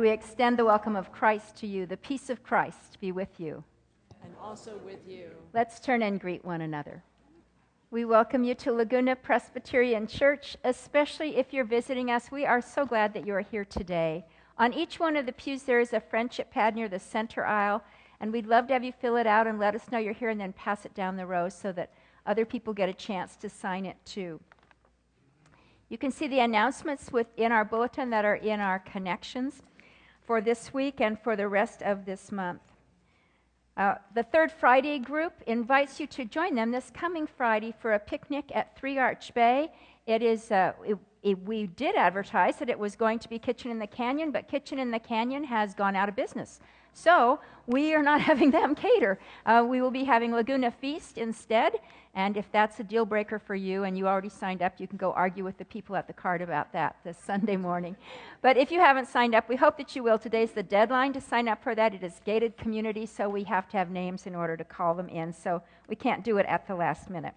we extend the welcome of Christ to you. The peace of Christ be with you. And also with you. Let's turn and greet one another. We welcome you to Laguna Presbyterian Church, especially if you're visiting us. We are so glad that you are here today. On each one of the pews, there is a friendship pad near the center aisle, and we'd love to have you fill it out and let us know you're here and then pass it down the row so that other people get a chance to sign it too. You can see the announcements within our bulletin that are in our connections for this week and for the rest of this month. Uh, the Third Friday group invites you to join them this coming Friday for a picnic at Three Arch Bay. It is, uh, it, it, we did advertise that it was going to be Kitchen in the Canyon, but Kitchen in the Canyon has gone out of business. So we are not having them cater. Uh, we will be having Laguna Feast instead. And if that's a deal breaker for you and you already signed up, you can go argue with the people at the card about that this Sunday morning. But if you haven't signed up, we hope that you will. Today's the deadline to sign up for that. It is gated community, so we have to have names in order to call them in. So we can't do it at the last minute.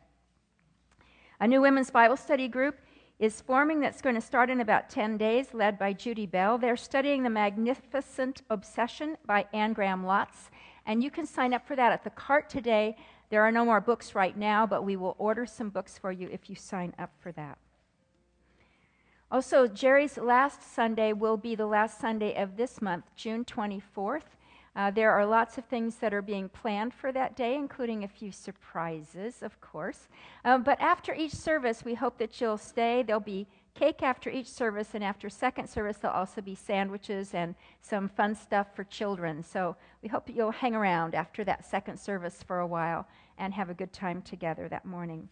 A new women's Bible study group is forming that's going to start in about 10 days, led by Judy Bell. They're studying The Magnificent Obsession by Anne Graham Lotz, and you can sign up for that at the cart today. There are no more books right now, but we will order some books for you if you sign up for that. Also, Jerry's last Sunday will be the last Sunday of this month, June 24th. Uh, there are lots of things that are being planned for that day, including a few surprises, of course. Um, but after each service, we hope that you'll stay. There'll be cake after each service, and after second service, there'll also be sandwiches and some fun stuff for children. So we hope that you'll hang around after that second service for a while and have a good time together that morning.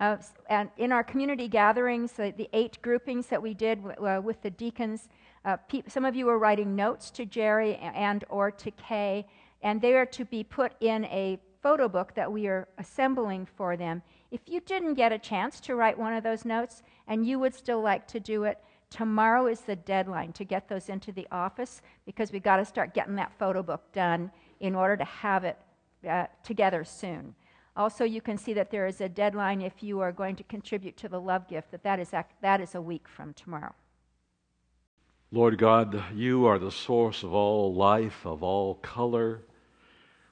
Uh, and in our community gatherings, uh, the eight groupings that we did w- uh, with the deacons, uh, pe- some of you were writing notes to Jerry and or to Kay, and they are to be put in a photo book that we are assembling for them. If you didn't get a chance to write one of those notes and you would still like to do it, tomorrow is the deadline to get those into the office because we've got to start getting that photo book done in order to have it uh, together soon. Also, you can see that there is a deadline if you are going to contribute to the love gift, that that is, that is a week from tomorrow. Lord God, you are the source of all life, of all color.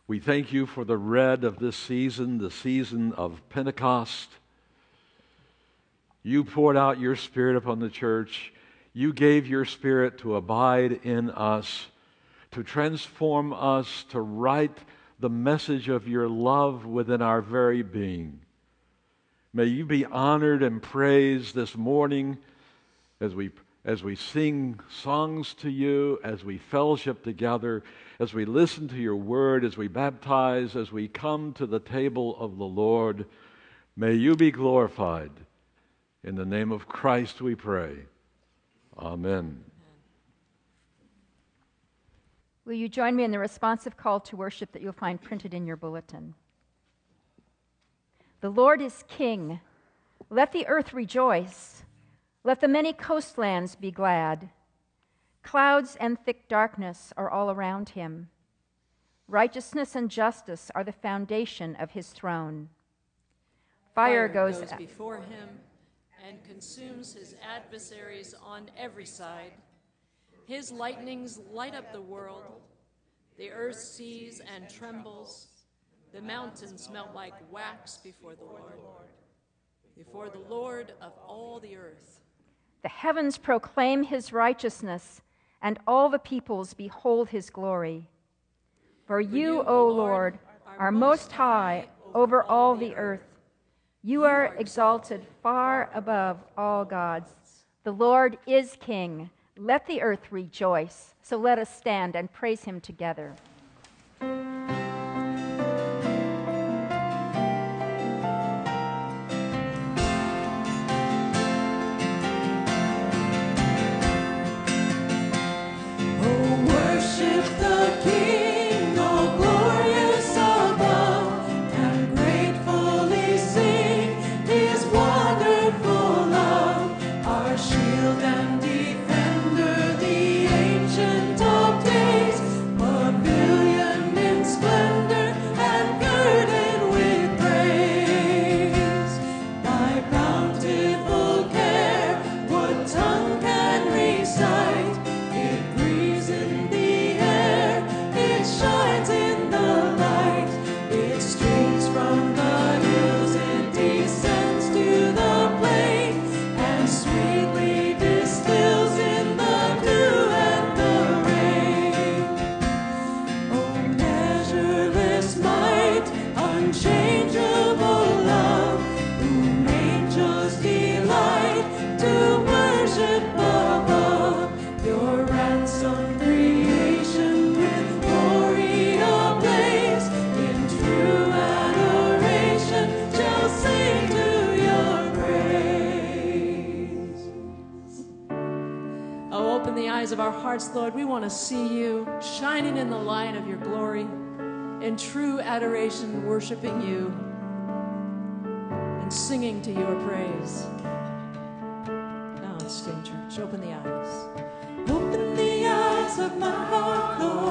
We thank you for the red of this season, the season of Pentecost. You poured out your Spirit upon the church. You gave your Spirit to abide in us, to transform us, to write the message of your love within our very being. May you be honored and praised this morning as we as we sing songs to you, as we fellowship together, as we listen to your word, as we baptize, as we come to the table of the Lord. May you be glorified. In the name of Christ we pray. Amen. Will you join me in the responsive call to worship that you'll find printed in your bulletin? The Lord is King. Let the earth rejoice. Let the many coastlands be glad. Clouds and thick darkness are all around him. Righteousness and justice are the foundation of his throne. Fire, goes, goes before him and consumes his adversaries on every side. His lightnings light up the world. The earth sees and trembles. The mountains melt like wax before the Lord, before the Lord of all the earth. The heavens proclaim his righteousness, and all the peoples behold his glory. For you, O Lord, are most high over all the earth. You are exalted far above all gods. The Lord is King. Let the earth rejoice. So let us stand and praise him together. Shining in the light of your glory, in true adoration, worshiping you and singing to your praise. Now let's sing, church. Open the eyes. Open the eyes of my heart, Lord.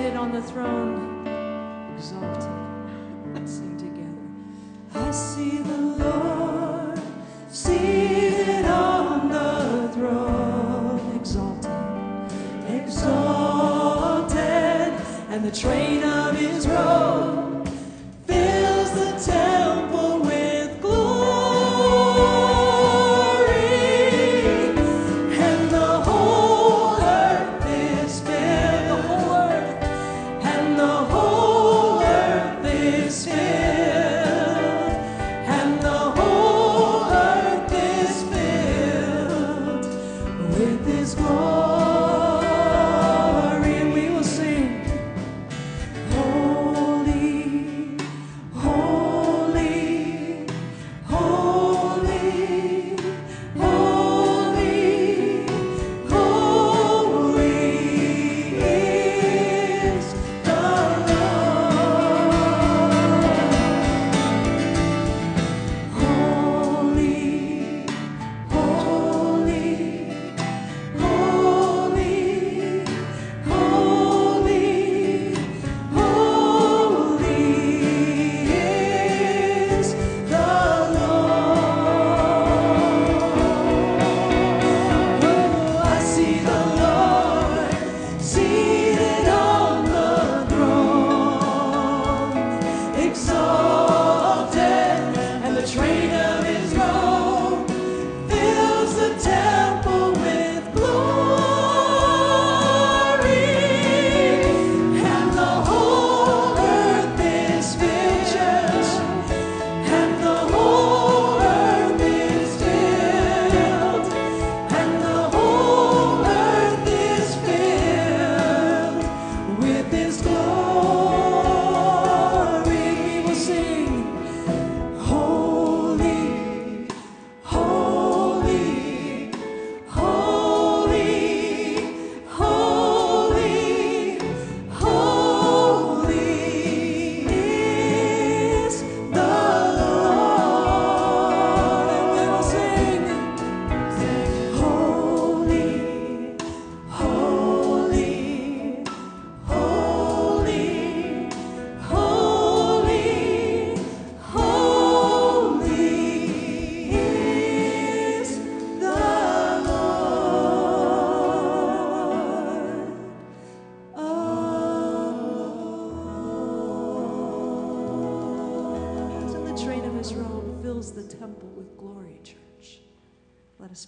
seated on the throne, exalted. Let's sing together. I see the Lord seated on the throne, exalted, exalted, and the train of his robe.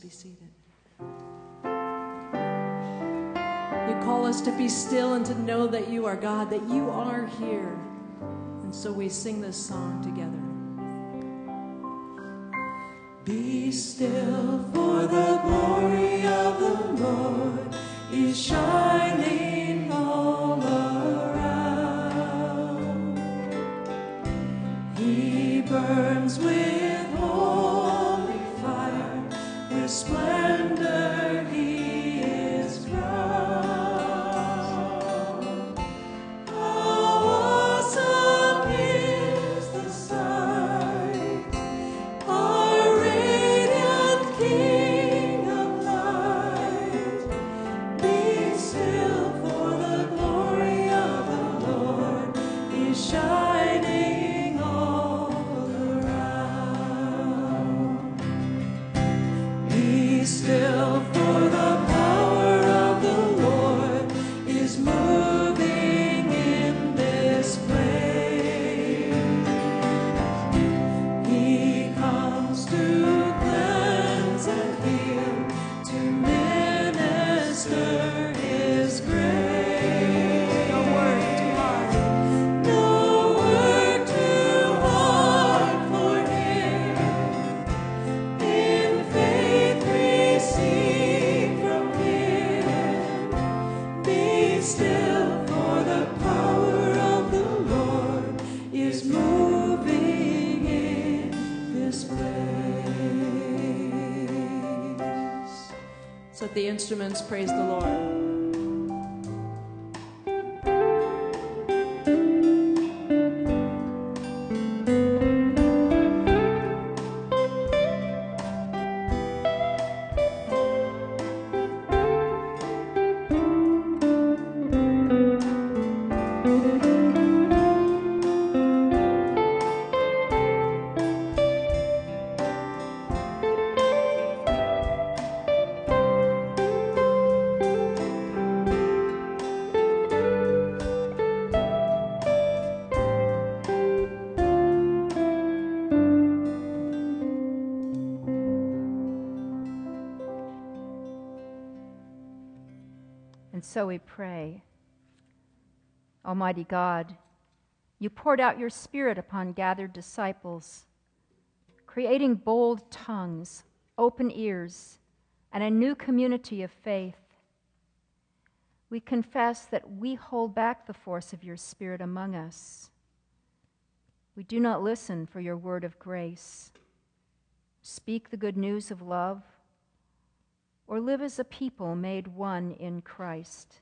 be seated. You call us to be still and to know that you are God, that you are here. And so we sing this song together. Be still, for the glory of the Lord is shining all around. He burns with with the instruments. Praise the Lord. Almighty God, you poured out your Spirit upon gathered disciples, creating bold tongues, open ears, and a new community of faith. We confess that we hold back the force of your Spirit among us. We do not listen for your word of grace, speak the good news of love, or live as a people made one in Christ.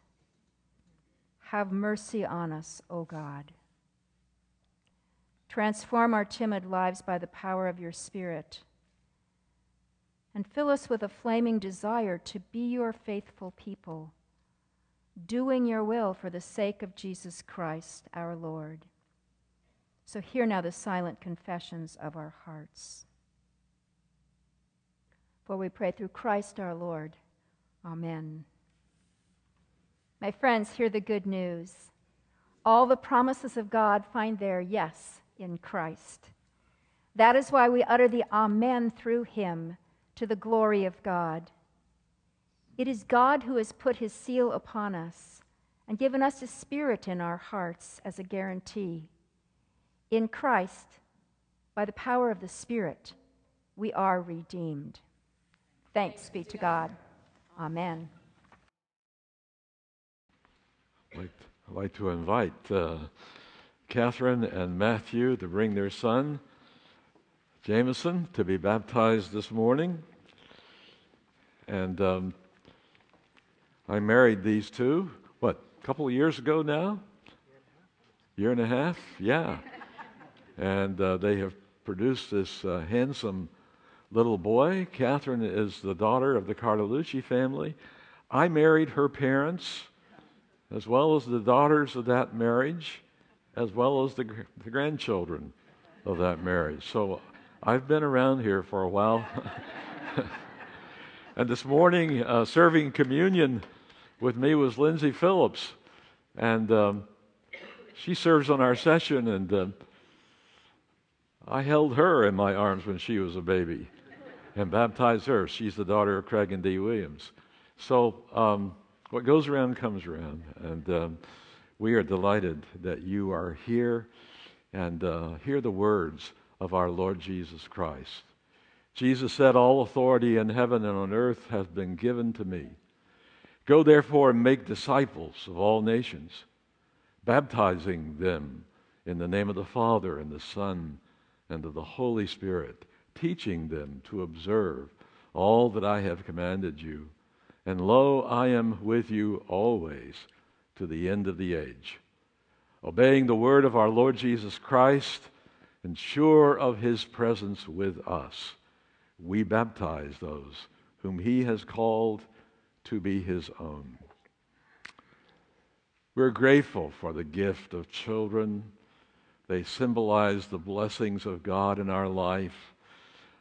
Have mercy on us, O God. Transform our timid lives by the power of your Spirit. And fill us with a flaming desire to be your faithful people, doing your will for the sake of Jesus Christ our Lord. So hear now the silent confessions of our hearts. For we pray through Christ our Lord. Amen. My friends, hear the good news. All the promises of God find their yes in Christ. That is why we utter the Amen through him to the glory of God. It is God who has put his seal upon us and given us his spirit in our hearts as a guarantee. In Christ, by the power of the Spirit, we are redeemed. Thanks be to God. Amen. I'd like, I'd like to invite uh, Catherine and Matthew to bring their son, Jameson, to be baptized this morning. And um, I married these two, what, a couple of years ago now? Year and a half? Yeah. and uh, they have produced this uh, handsome little boy. Catherine is the daughter of the Cartolucci family. I married her parents as well as the daughters of that marriage, as well as the, the grandchildren of that marriage. So I've been around here for a while. and this morning, uh, serving communion with me was Lindsay Phillips. And um, she serves on our session, and uh, I held her in my arms when she was a baby and baptized her. She's the daughter of Craig and Dee Williams. So, um, what goes around comes around. And um, we are delighted that you are here and uh, hear the words of our Lord Jesus Christ. Jesus said, All authority in heaven and on earth has been given to me. Go therefore and make disciples of all nations, baptizing them in the name of the Father and the Son and of the Holy Spirit, teaching them to observe all that I have commanded you. And lo, I am with you always to the end of the age. Obeying the word of our Lord Jesus Christ and sure of his presence with us, we baptize those whom he has called to be his own. We're grateful for the gift of children. They symbolize the blessings of God in our life.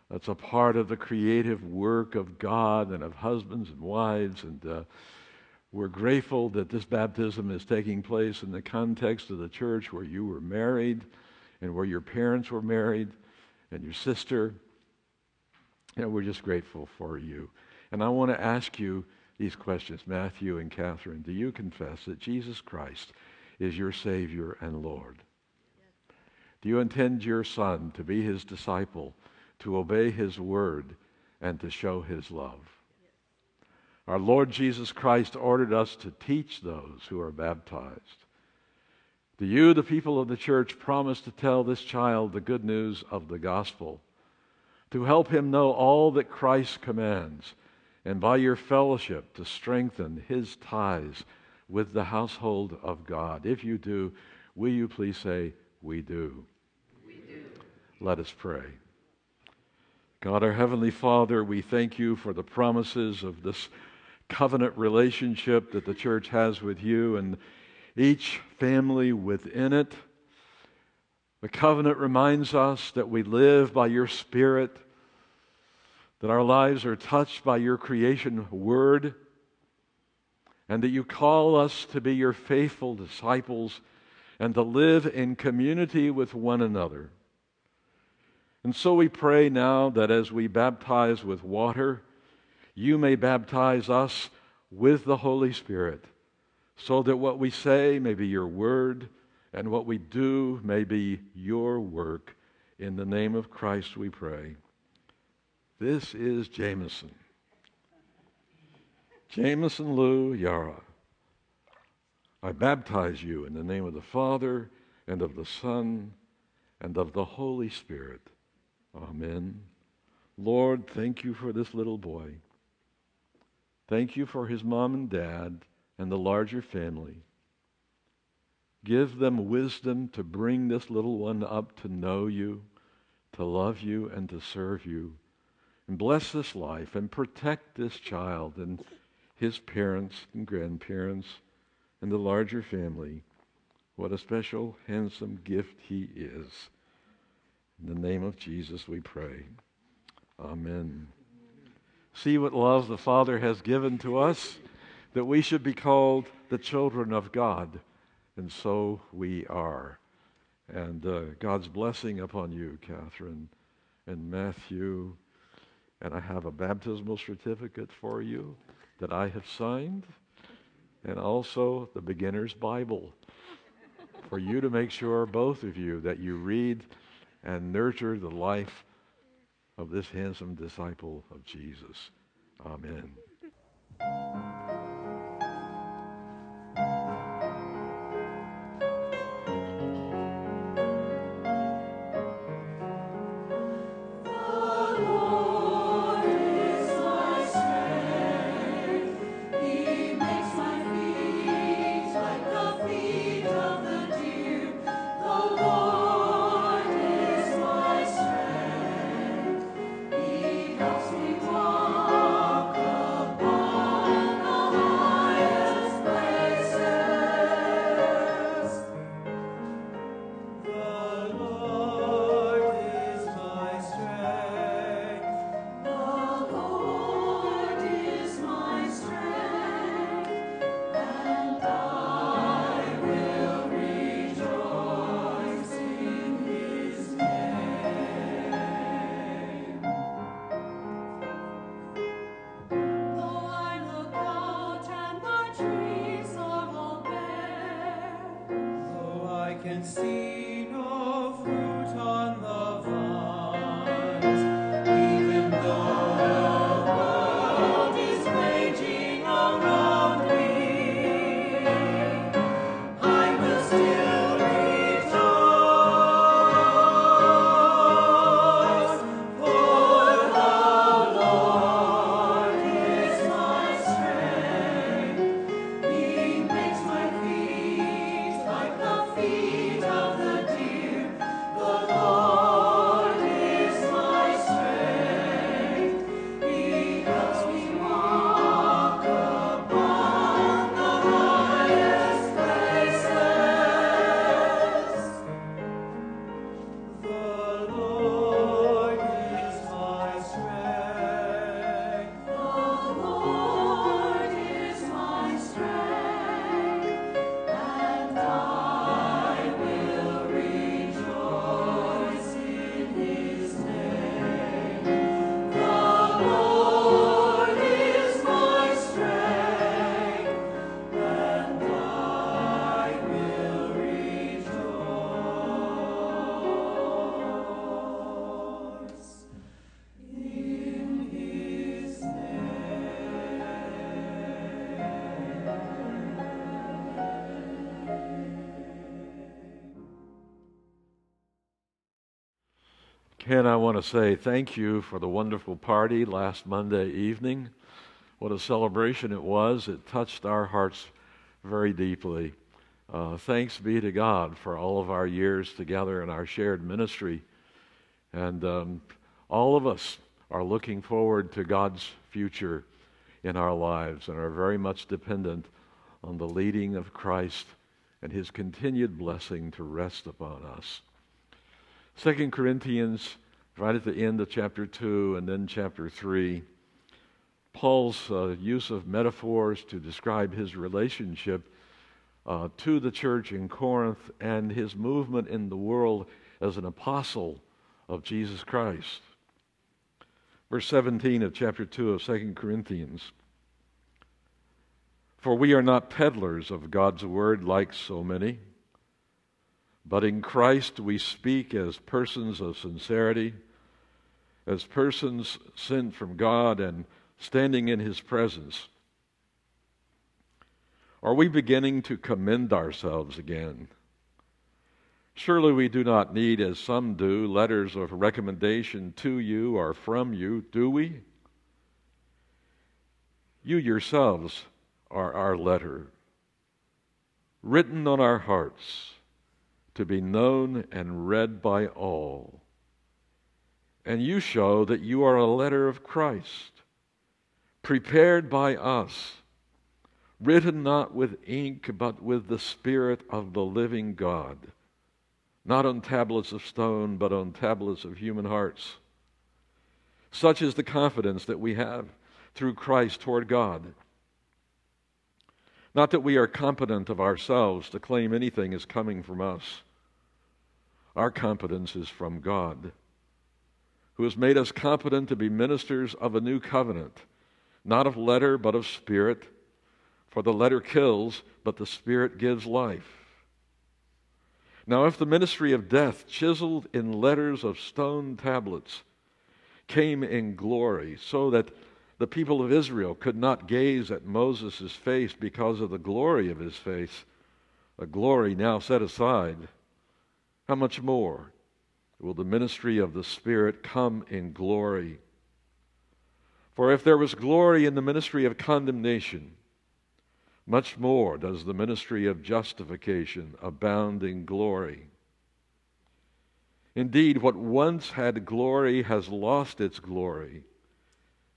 That's a part of the creative work of God and of husbands and wives. And uh, we're grateful that this baptism is taking place in the context of the church where you were married and where your parents were married and your sister. And we're just grateful for you. And I want to ask you these questions, Matthew and Catherine. Do you confess that Jesus Christ is your Savior and Lord? Do you intend your son to be his disciple? To obey his word, and to show his love. Our Lord Jesus Christ ordered us to teach those who are baptized. Do you, the people of the church, promise to tell this child the good news of the gospel, to help him know all that Christ commands, and by your fellowship to strengthen his ties with the household of God? If you do, will you please say, We do? We do. Let us pray. God, our Heavenly Father, we thank you for the promises of this covenant relationship that the church has with you and each family within it. The covenant reminds us that we live by your Spirit, that our lives are touched by your creation word, and that you call us to be your faithful disciples and to live in community with one another. And so we pray now that as we baptize with water, you may baptize us with the Holy Spirit, so that what we say may be your word and what we do may be your work. In the name of Christ we pray. This is Jameson. Jameson Lou Yara. I baptize you in the name of the Father and of the Son and of the Holy Spirit. Amen. Lord, thank you for this little boy. Thank you for his mom and dad and the larger family. Give them wisdom to bring this little one up to know you, to love you, and to serve you. And bless this life and protect this child and his parents and grandparents and the larger family. What a special, handsome gift he is. In the name of Jesus we pray. Amen. See what love the Father has given to us, that we should be called the children of God. And so we are. And uh, God's blessing upon you, Catherine and Matthew. And I have a baptismal certificate for you that I have signed, and also the beginner's Bible for you to make sure, both of you, that you read and nurture the life of this handsome disciple of Jesus. Amen. Ken, I want to say thank you for the wonderful party last Monday evening. What a celebration it was. It touched our hearts very deeply. Uh, thanks be to God for all of our years together in our shared ministry. And um, all of us are looking forward to God's future in our lives and are very much dependent on the leading of Christ and his continued blessing to rest upon us. Second Corinthians, right at the end of chapter 2 and then chapter 3, Paul's uh, use of metaphors to describe his relationship uh, to the church in Corinth and his movement in the world as an apostle of Jesus Christ. Verse 17 of chapter 2 of 2 Corinthians. For we are not peddlers of God's word like so many, but in Christ we speak as persons of sincerity, as persons sent from God and standing in his presence. Are we beginning to commend ourselves again? Surely we do not need, as some do, letters of recommendation to you or from you, do we? You yourselves are our letter, written on our hearts, to be known and read by all. And you show that you are a letter of Christ, prepared by us, written not with ink, but with the Spirit of the living God, not on tablets of stone, but on tablets of human hearts. Such is the confidence that we have through Christ toward God. Not that we are competent of ourselves to claim anything is coming from us. Our competence is from God, who has made us competent to be ministers of a new covenant, not of letter, but of spirit. For the letter kills, but the spirit gives life. Now, if the ministry of death, chiseled in letters of stone tablets, came in glory, so that the people of Israel could not gaze at Moses' face because of the glory of his face, a glory now set aside. How much more will the ministry of the Spirit come in glory? For if there was glory in the ministry of condemnation, much more does the ministry of justification abound in glory. Indeed, what once had glory has lost its glory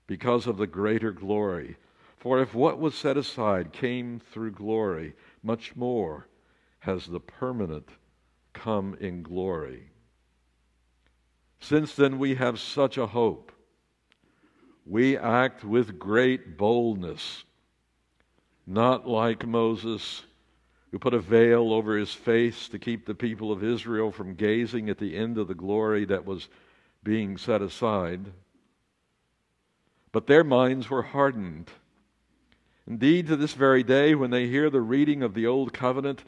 because of the greater glory. For if what was set aside came through glory, much more has the permanent come in glory. Since then we have such a hope, we act with great boldness, not like Moses, who put a veil over his face to keep the people of Israel from gazing at the end of the glory that was being set aside. But their minds were hardened. Indeed, to this very day, when they hear the reading of the Old Covenant,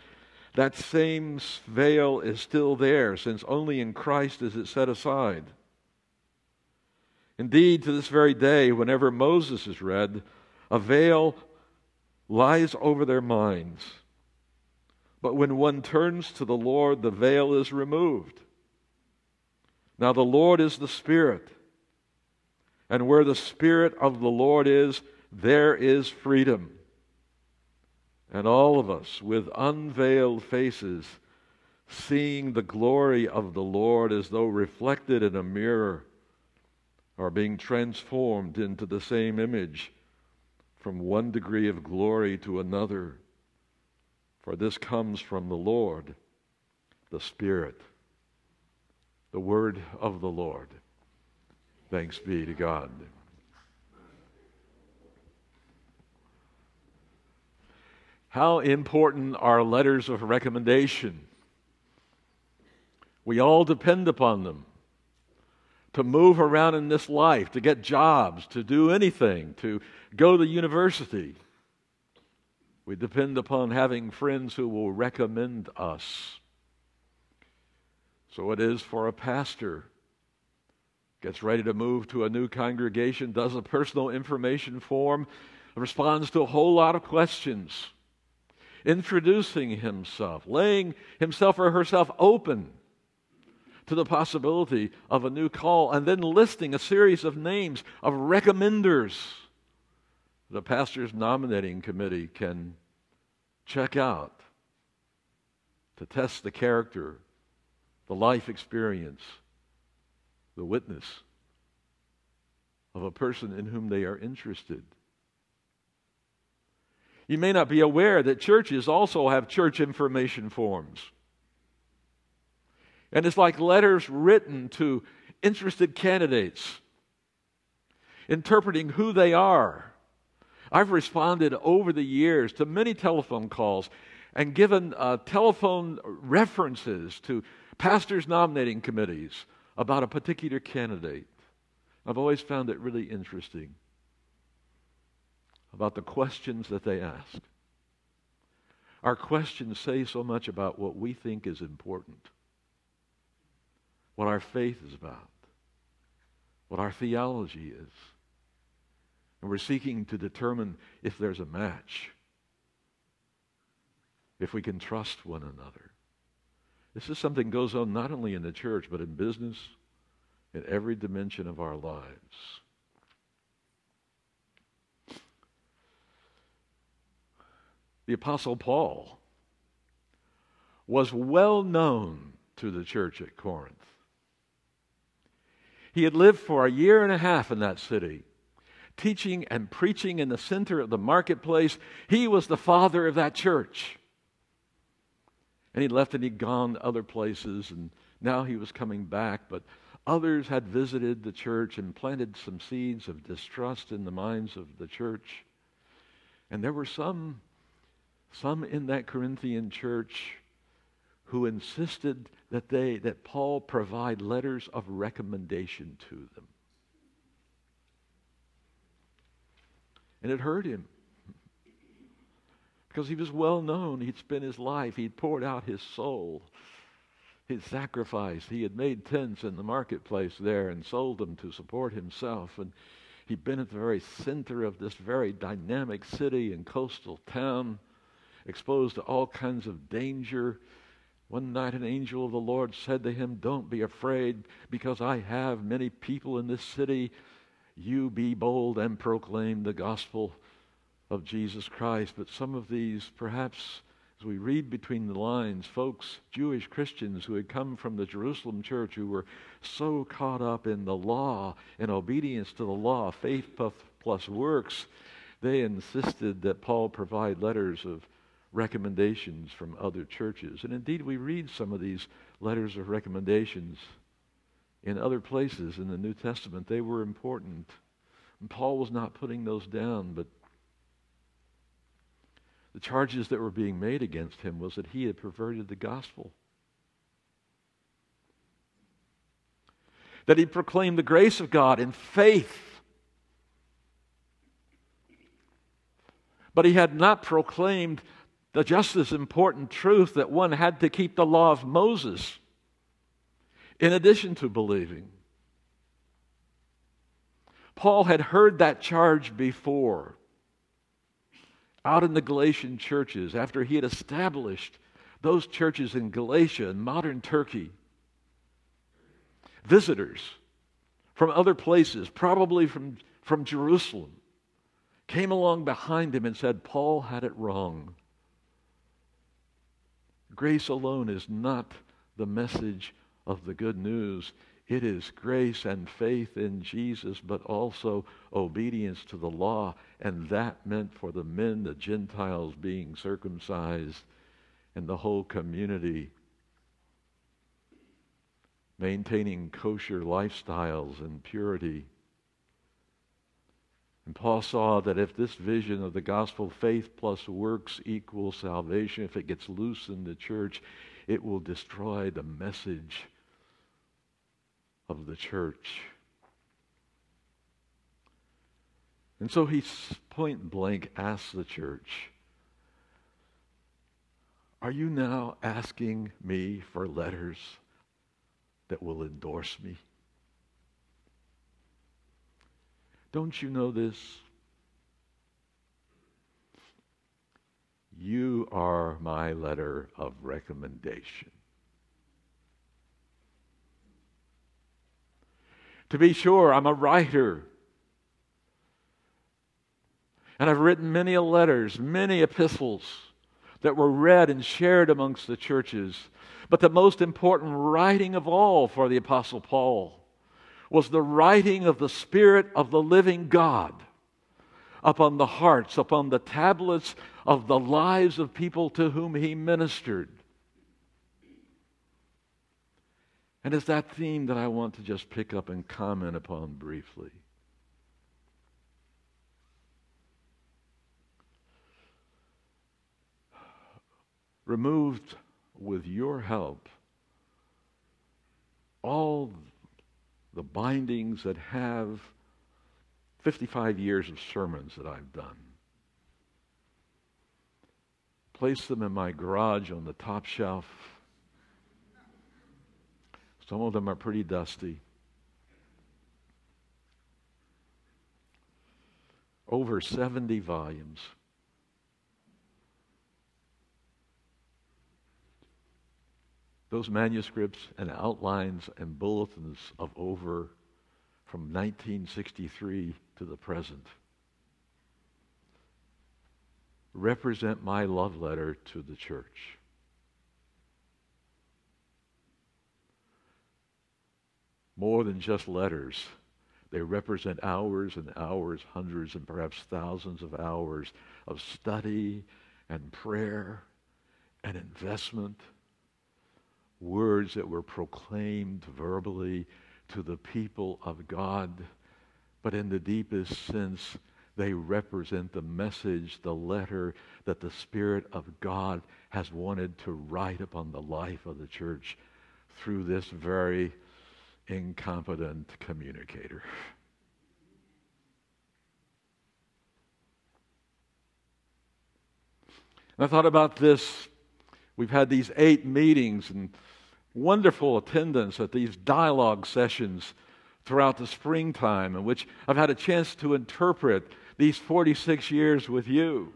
that same veil is still there, since only in Christ is it set aside. Indeed, to this very day, whenever Moses is read, a veil lies over their minds. But when one turns to the Lord, the veil is removed. Now, the Lord is the Spirit. And where the Spirit of the Lord is, there is freedom. And all of us, with unveiled faces, seeing the glory of the Lord as though reflected in a mirror, are being transformed into the same image from one degree of glory to another. For this comes from the Lord, the Spirit, the Word of the Lord. Thanks be to God. How important are letters of recommendation? We all depend upon them to move around in this life, to get jobs, to do anything, to go to university. We depend upon having friends who will recommend us. So it is for a pastor gets ready to move to a new congregation, does a personal information form, responds to a whole lot of questions, introducing himself, laying himself or herself open to the possibility of a new call, and then listing a series of names of recommenders the pastor's nominating committee can check out to test the character, the life experience the witness of a person in whom they are interested. You may not be aware that churches also have church information forms. And it's like letters written to interested candidates, interpreting who they are. I've responded over the years to many telephone calls and given uh, telephone references to pastors' nominating committees about a particular candidate. I've always found it really interesting. About the questions that they ask. Our questions say so much about what we think is important, what our faith is about, what our theology is. And we're seeking to determine if there's a match, if we can trust one another. This is something that goes on not only in the church, but in business, in every dimension of our lives. The Apostle Paul was well known to the church at Corinth. He had lived for a year and a half in that city, teaching and preaching in the center of the marketplace. He was the father of that church. And he'd left and he'd gone other places, and now he was coming back. But others had visited the church and planted some seeds of distrust in the minds of the church. And there were some some in that Corinthian church who insisted that they that Paul provide letters of recommendation to them. And it hurt him. Because he was well known. He'd spent his life, he'd poured out his soul, he'd sacrificed. He had made tents in the marketplace there and sold them to support himself. And he'd been at the very center of this very dynamic city and coastal town exposed to all kinds of danger. One night, an angel of the Lord said to him, Don't be afraid, because I have many people in this city. You be bold and proclaim the gospel of Jesus Christ. But some of these, perhaps as we read between the lines, folks, Jewish Christians who had come from the Jerusalem church who were so caught up in the law and obedience to the law, faith plus works, they insisted that Paul provide letters of recommendations from other churches. And indeed, we read some of these letters of recommendations in other places in the New Testament. They were important. And Paul was not putting those down, but the charges that were being made against him was that he had perverted the gospel. That he proclaimed the grace of God in faith. But he had not proclaimed the just as important truth that one had to keep the law of Moses in addition to believing. Paul had heard that charge before out in the Galatian churches after he had established those churches in Galatia and modern Turkey. Visitors from other places, probably from, from Jerusalem, came along behind him and said, Paul had it wrong. Grace alone is not the message of the good news. It is grace and faith in Jesus, but also obedience to the law. And that meant for the men, the Gentiles being circumcised, and the whole community maintaining kosher lifestyles and purity. And Paul saw that if this vision of the gospel, faith plus works equals salvation, if it gets loose in the church, it will destroy the message of the church. And so he point blank asks the church, Are you now asking me for letters that will endorse me? Don't you know this? You are my letter of recommendation. To be sure, I'm a writer. And I've written many letters, many epistles that were read and shared amongst the churches. But the most important writing of all for the Apostle Paul was the writing of the Spirit of the living God upon the hearts, upon the tablets of the lives of people to whom he ministered. And it's that theme that I want to just pick up and comment upon briefly. Removed with your help all the bindings that have 55 years of sermons that I've done. Place them in my garage on the top shelf. Some of them are pretty dusty. Over 70 volumes. Those manuscripts and outlines and bulletins of over from 1963 to the present represent my love letter to the church. More than just letters, they represent hours and hours, hundreds and perhaps thousands of hours of study and prayer and investment. Words that were proclaimed verbally to the people of God, but in the deepest sense, they represent the message, the letter that the Spirit of God has wanted to write upon the life of the church through this very incompetent communicator. And I thought about this. We've had these eight meetings and wonderful attendance at these dialogue sessions throughout the springtime, in which I've had a chance to interpret these 46 years with you.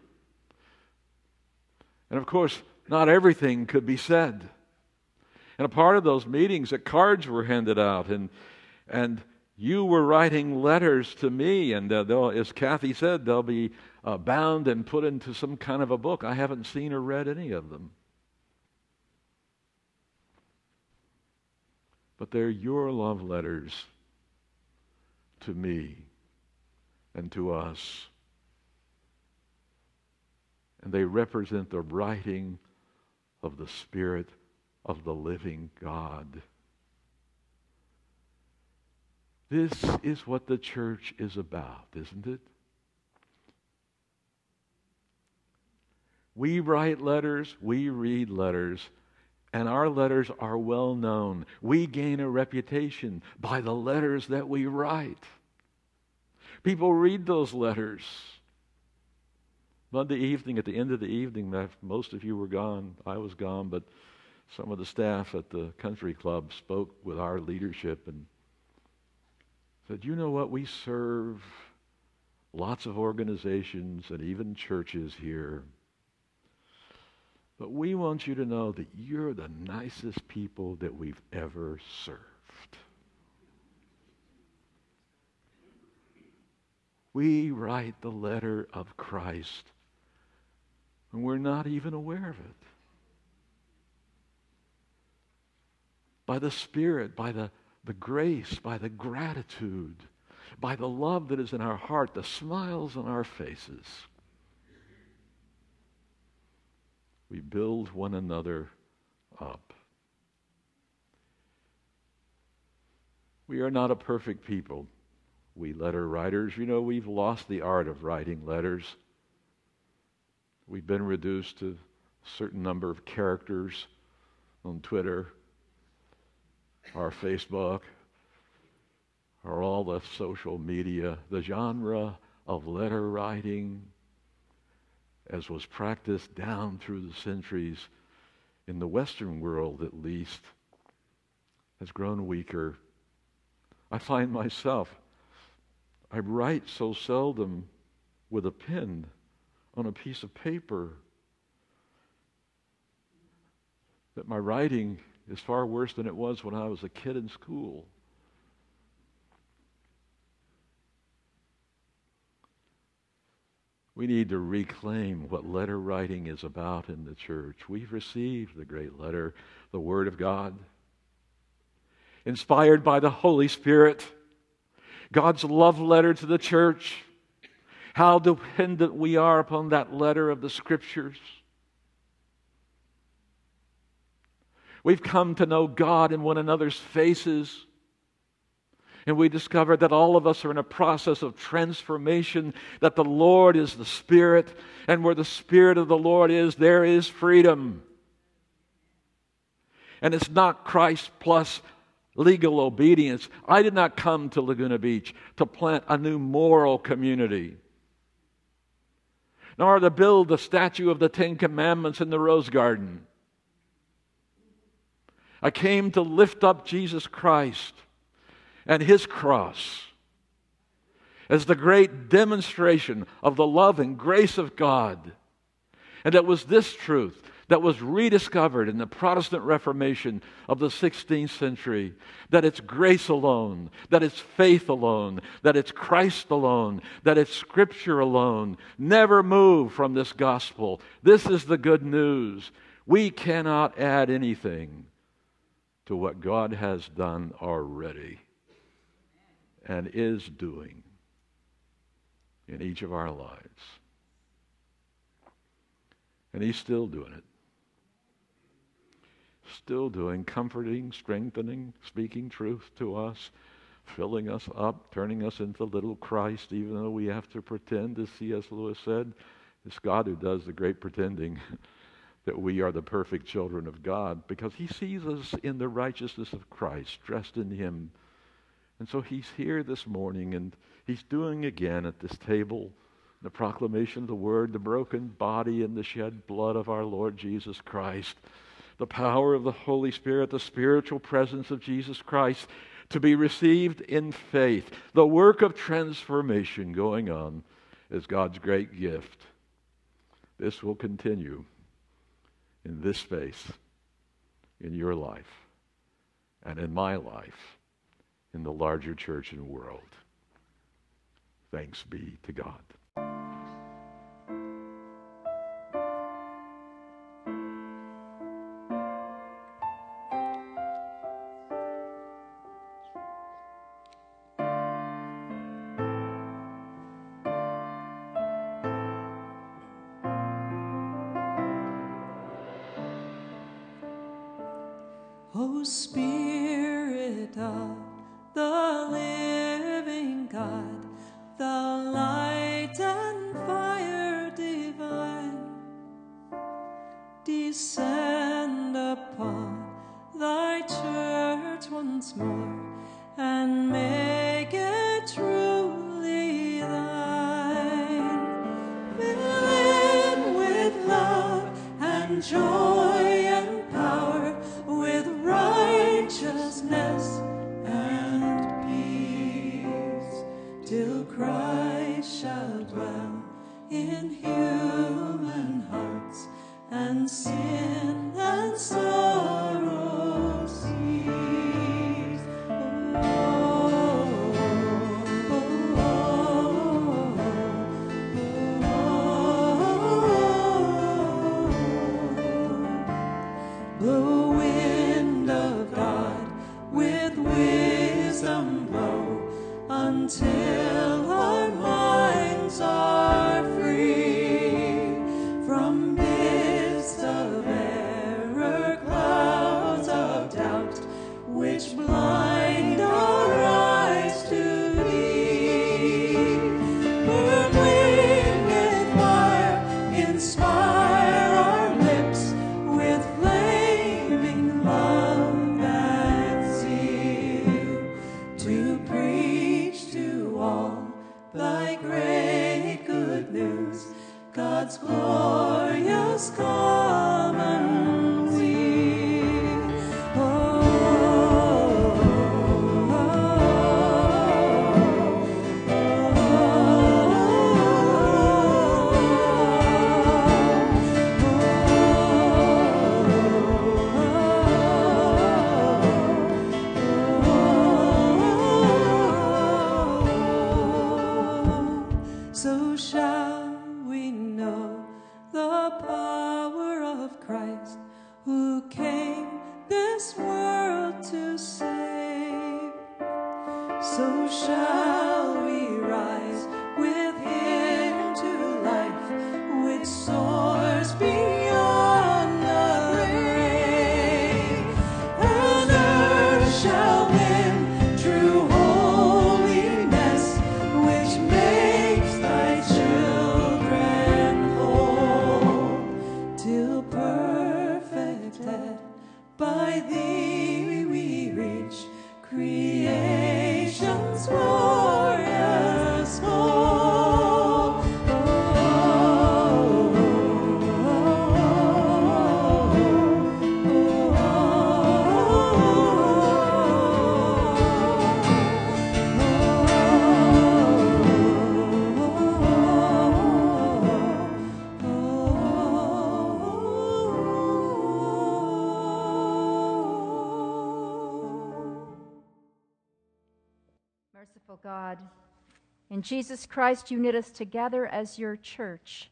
And of course, not everything could be said. And a part of those meetings, that cards were handed out, and, and you were writing letters to me, and uh, as Kathy said, they'll be uh, bound and put into some kind of a book. I haven't seen or read any of them. But they're your love letters to me and to us. And they represent the writing of the Spirit of the living God. This is what the church is about, isn't it? We write letters, we read letters, and our letters are well known. We gain a reputation by the letters that we write. People read those letters. Monday evening, at the end of the evening, most of you were gone. I was gone, but some of the staff at the country club spoke with our leadership and said, You know what? We serve lots of organizations and even churches here. But we want you to know that you're the nicest people that we've ever served. We write the letter of Christ, and we're not even aware of it. By the Spirit, by the, the grace, by the gratitude, by the love that is in our heart, the smiles on our faces. We build one another up. We are not a perfect people we letter writers, you know, we've lost the art of writing letters. We've been reduced to a certain number of characters on Twitter, our Facebook, or all the social media. The genre of letter writing, as was practiced down through the centuries in the Western world at least, has grown weaker. I find myself I write so seldom with a pen on a piece of paper that my writing is far worse than it was when I was a kid in school. We need to reclaim what letter writing is about in the church. We've received the great letter, the Word of God, inspired by the Holy Spirit God's love letter to the church, how dependent we are upon that letter of the Scriptures. We've come to know God in one another's faces. And we discover that all of us are in a process of transformation, that the Lord is the Spirit, and where the Spirit of the Lord is, there is freedom. And it's not Christ plus legal obedience. I did not come to Laguna Beach to plant a new moral community. nor to build the statue of the Ten Commandments in the rose garden. I came to lift up Jesus Christ and his cross as the great demonstration of the love and grace of God. And it was this truth that was rediscovered in the Protestant Reformation of the 16th century that it's grace alone, that it's faith alone, that it's Christ alone, that it's Scripture alone. Never move from this gospel. This is the good news. We cannot add anything to what God has done already and is doing in each of our lives. And He's still doing it. Still doing, comforting, strengthening, speaking truth to us, filling us up, turning us into little Christ, even though we have to pretend, as C.S. Lewis said. It's God who does the great pretending. that we are the perfect children of God because He sees us in the righteousness of Christ, dressed in Him. And so He's here this morning and He's doing again at this table the proclamation of the Word, the broken body and the shed blood of our Lord Jesus Christ, the power of the Holy Spirit, the spiritual presence of Jesus Christ to be received in faith, the work of transformation going on is God's great gift. This will continue in this space, in your life, and in my life, in the larger church and world. Thanks be to God. Merciful God, in Jesus Christ you knit us together as your church,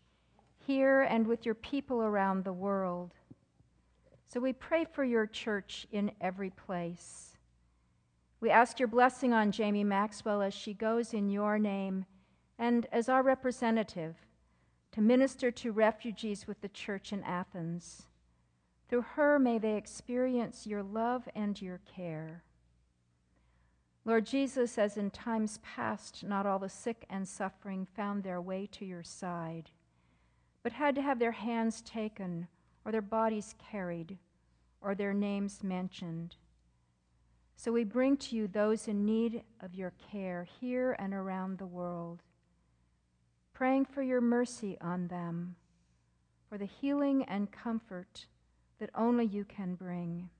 here and with your people around the world. So we pray for your church in every place. We ask your blessing on Jamie Maxwell as she goes in your name and as our representative to minister to refugees with the church in Athens. Through her, may they experience your love and your care. Lord Jesus, as in times past, not all the sick and suffering found their way to your side, but had to have their hands taken, or their bodies carried, or their names mentioned. So we bring to you those in need of your care here and around the world, praying for your mercy on them, for the healing and comfort that only you can bring.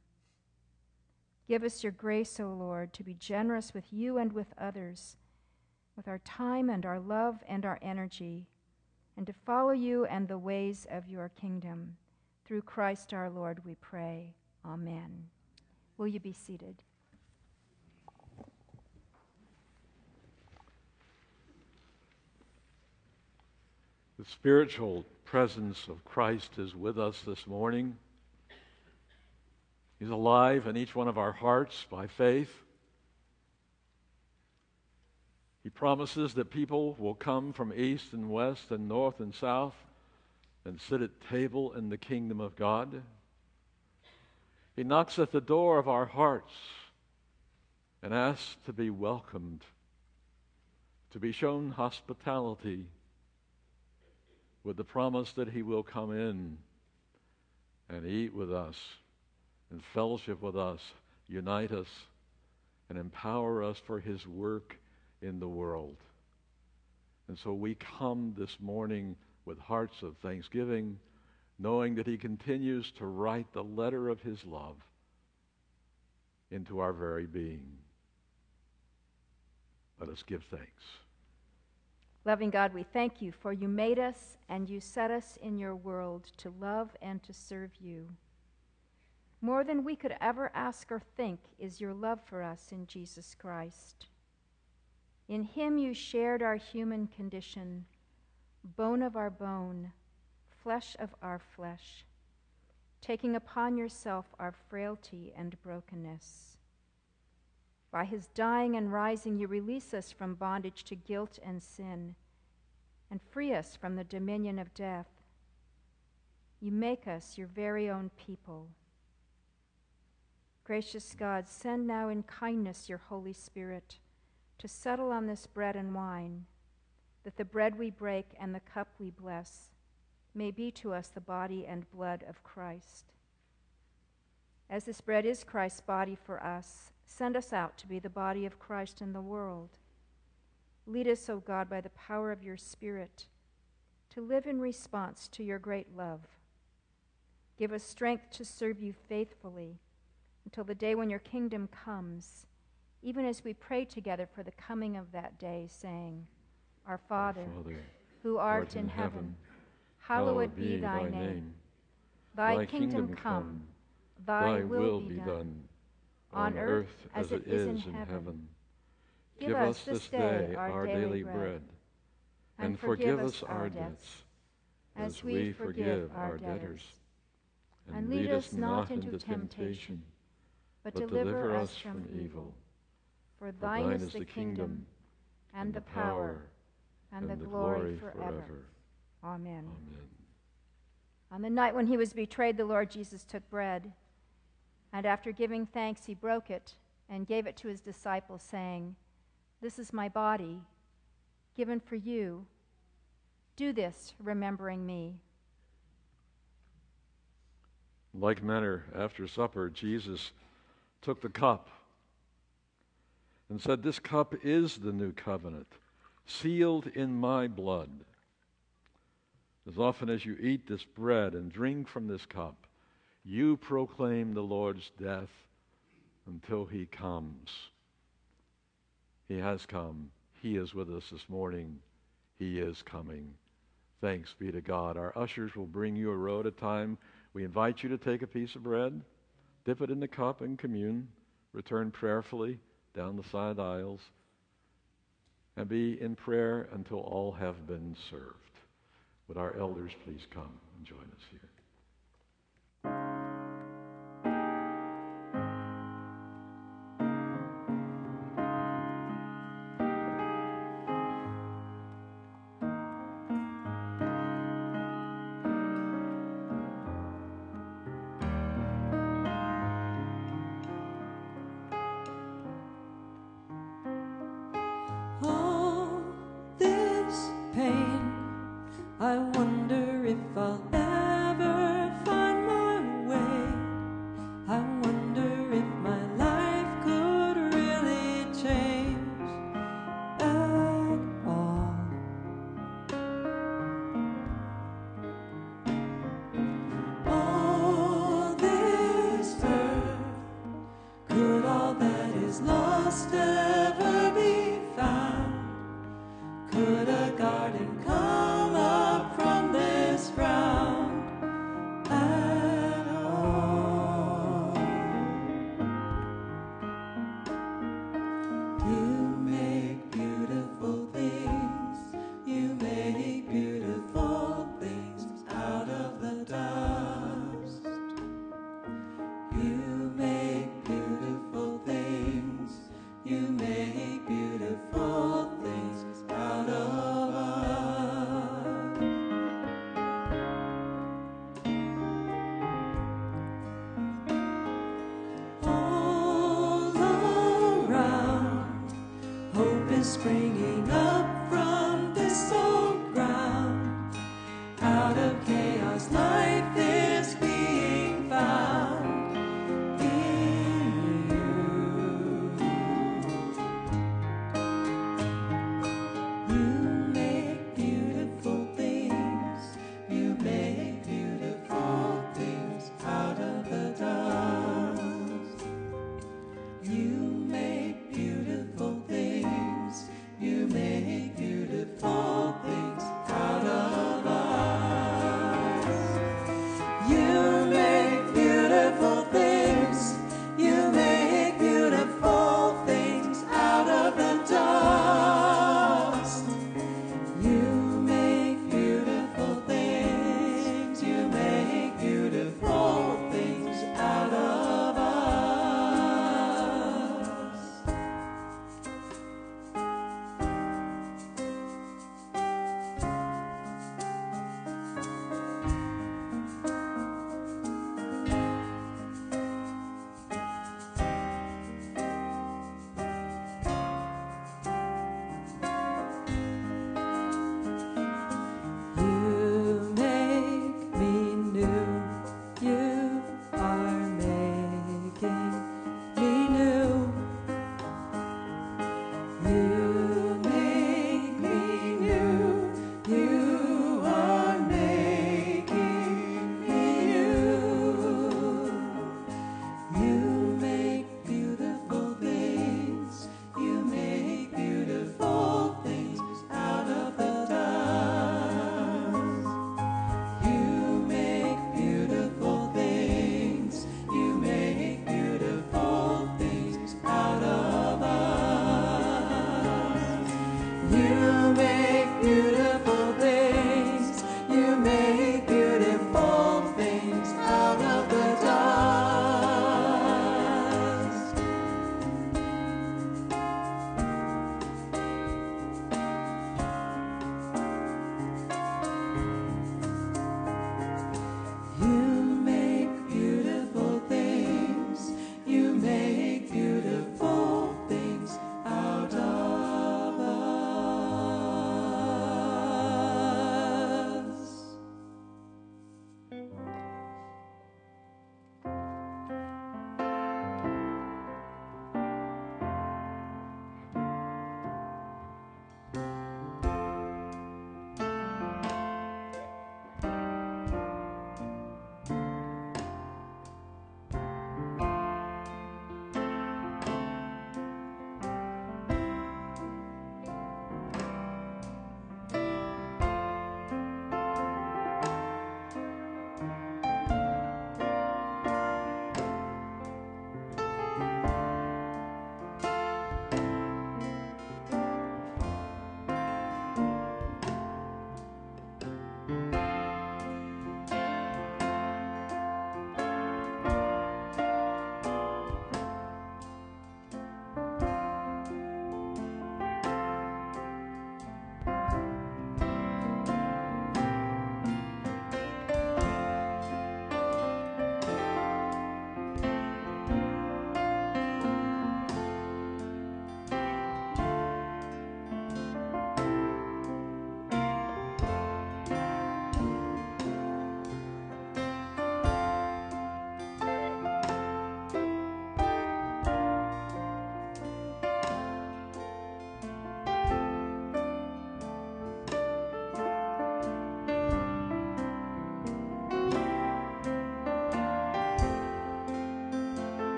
Give us your grace, O Lord, to be generous with you and with others, with our time and our love and our energy, and to follow you and the ways of your kingdom. Through Christ our Lord, we pray. Amen. Will you be seated? The spiritual presence of Christ is with us this morning. He's alive in each one of our hearts by faith. He promises that people will come from east and west and north and south and sit at table in the kingdom of God. He knocks at the door of our hearts and asks to be welcomed, to be shown hospitality, with the promise that He will come in and eat with us and fellowship with us, unite us, and empower us for His work in the world. And so we come this morning with hearts of thanksgiving, knowing that He continues to write the letter of His love into our very being. Let us give thanks. Loving God, we thank you for you made us and you set us in your world to love and to serve you. More than we could ever ask or think is your love for us in Jesus Christ. In him you shared our human condition, bone of our bone, flesh of our flesh, taking upon yourself our frailty and brokenness. By his dying and rising, you release us from bondage to guilt and sin and free us from the dominion of death. You make us your very own people Gracious God, send now in kindness your Holy Spirit to settle on this bread and wine, that the bread we break and the cup we bless may be to us the body and blood of Christ. As this bread is Christ's body for us, send us out to be the body of Christ in the world. Lead us, O God, by the power of your Spirit, to live in response to your great love. Give us strength to serve you faithfully until the day when your kingdom comes, even as we pray together for the coming of that day, saying, Our Father, Our Father who art in heaven, hallowed be thy name. Thy kingdom come, thy will be done, on earth as it is in heaven. Give us this day our daily bread, and forgive us our debts, as we forgive our debtors. And lead us not into temptation but, deliver us from evil. For thine is the kingdom, and the power, and the glory forever. Amen. Amen. On the night when he was betrayed, the Lord Jesus took bread, and after giving thanks, he broke it and gave it to his disciples, saying, This is my body, given for you. Do this, remembering me. Like manner, after supper, Jesus took the cup and said, This cup is the new covenant, sealed in my blood. As often as you eat this bread and drink from this cup, you proclaim the Lord's death until he comes. He has come. He is with us this morning. He is coming. Thanks be to God. Our ushers will bring you a row at a time. We invite you to take a piece of bread dip it in the cup and commune, return prayerfully down the side aisles, and be in prayer until all have been served. Would our elders please come and join us here?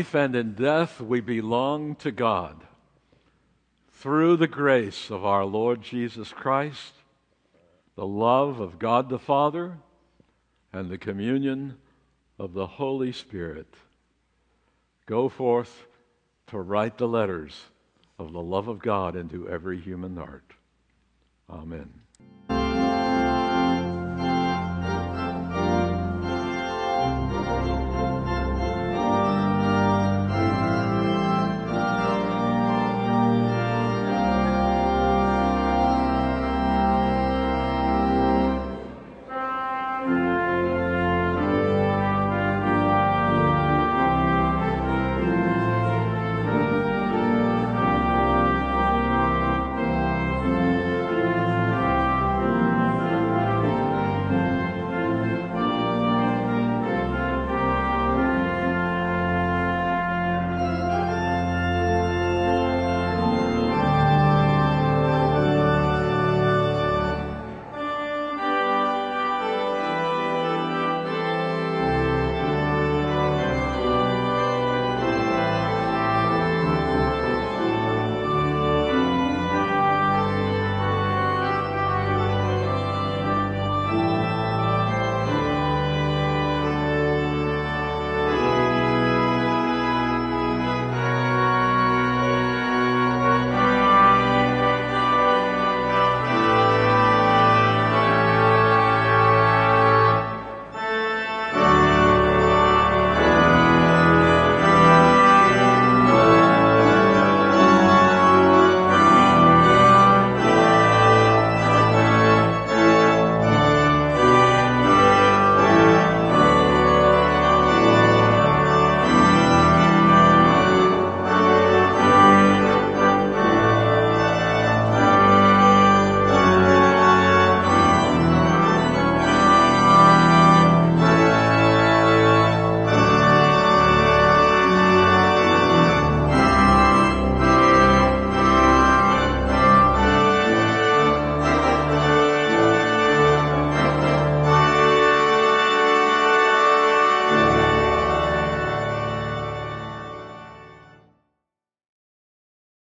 Life and in death, we belong to God. Through the grace of our Lord Jesus Christ, the love of God the Father, and the communion of the Holy Spirit, go forth to write the letters of the love of God into every human heart. Amen.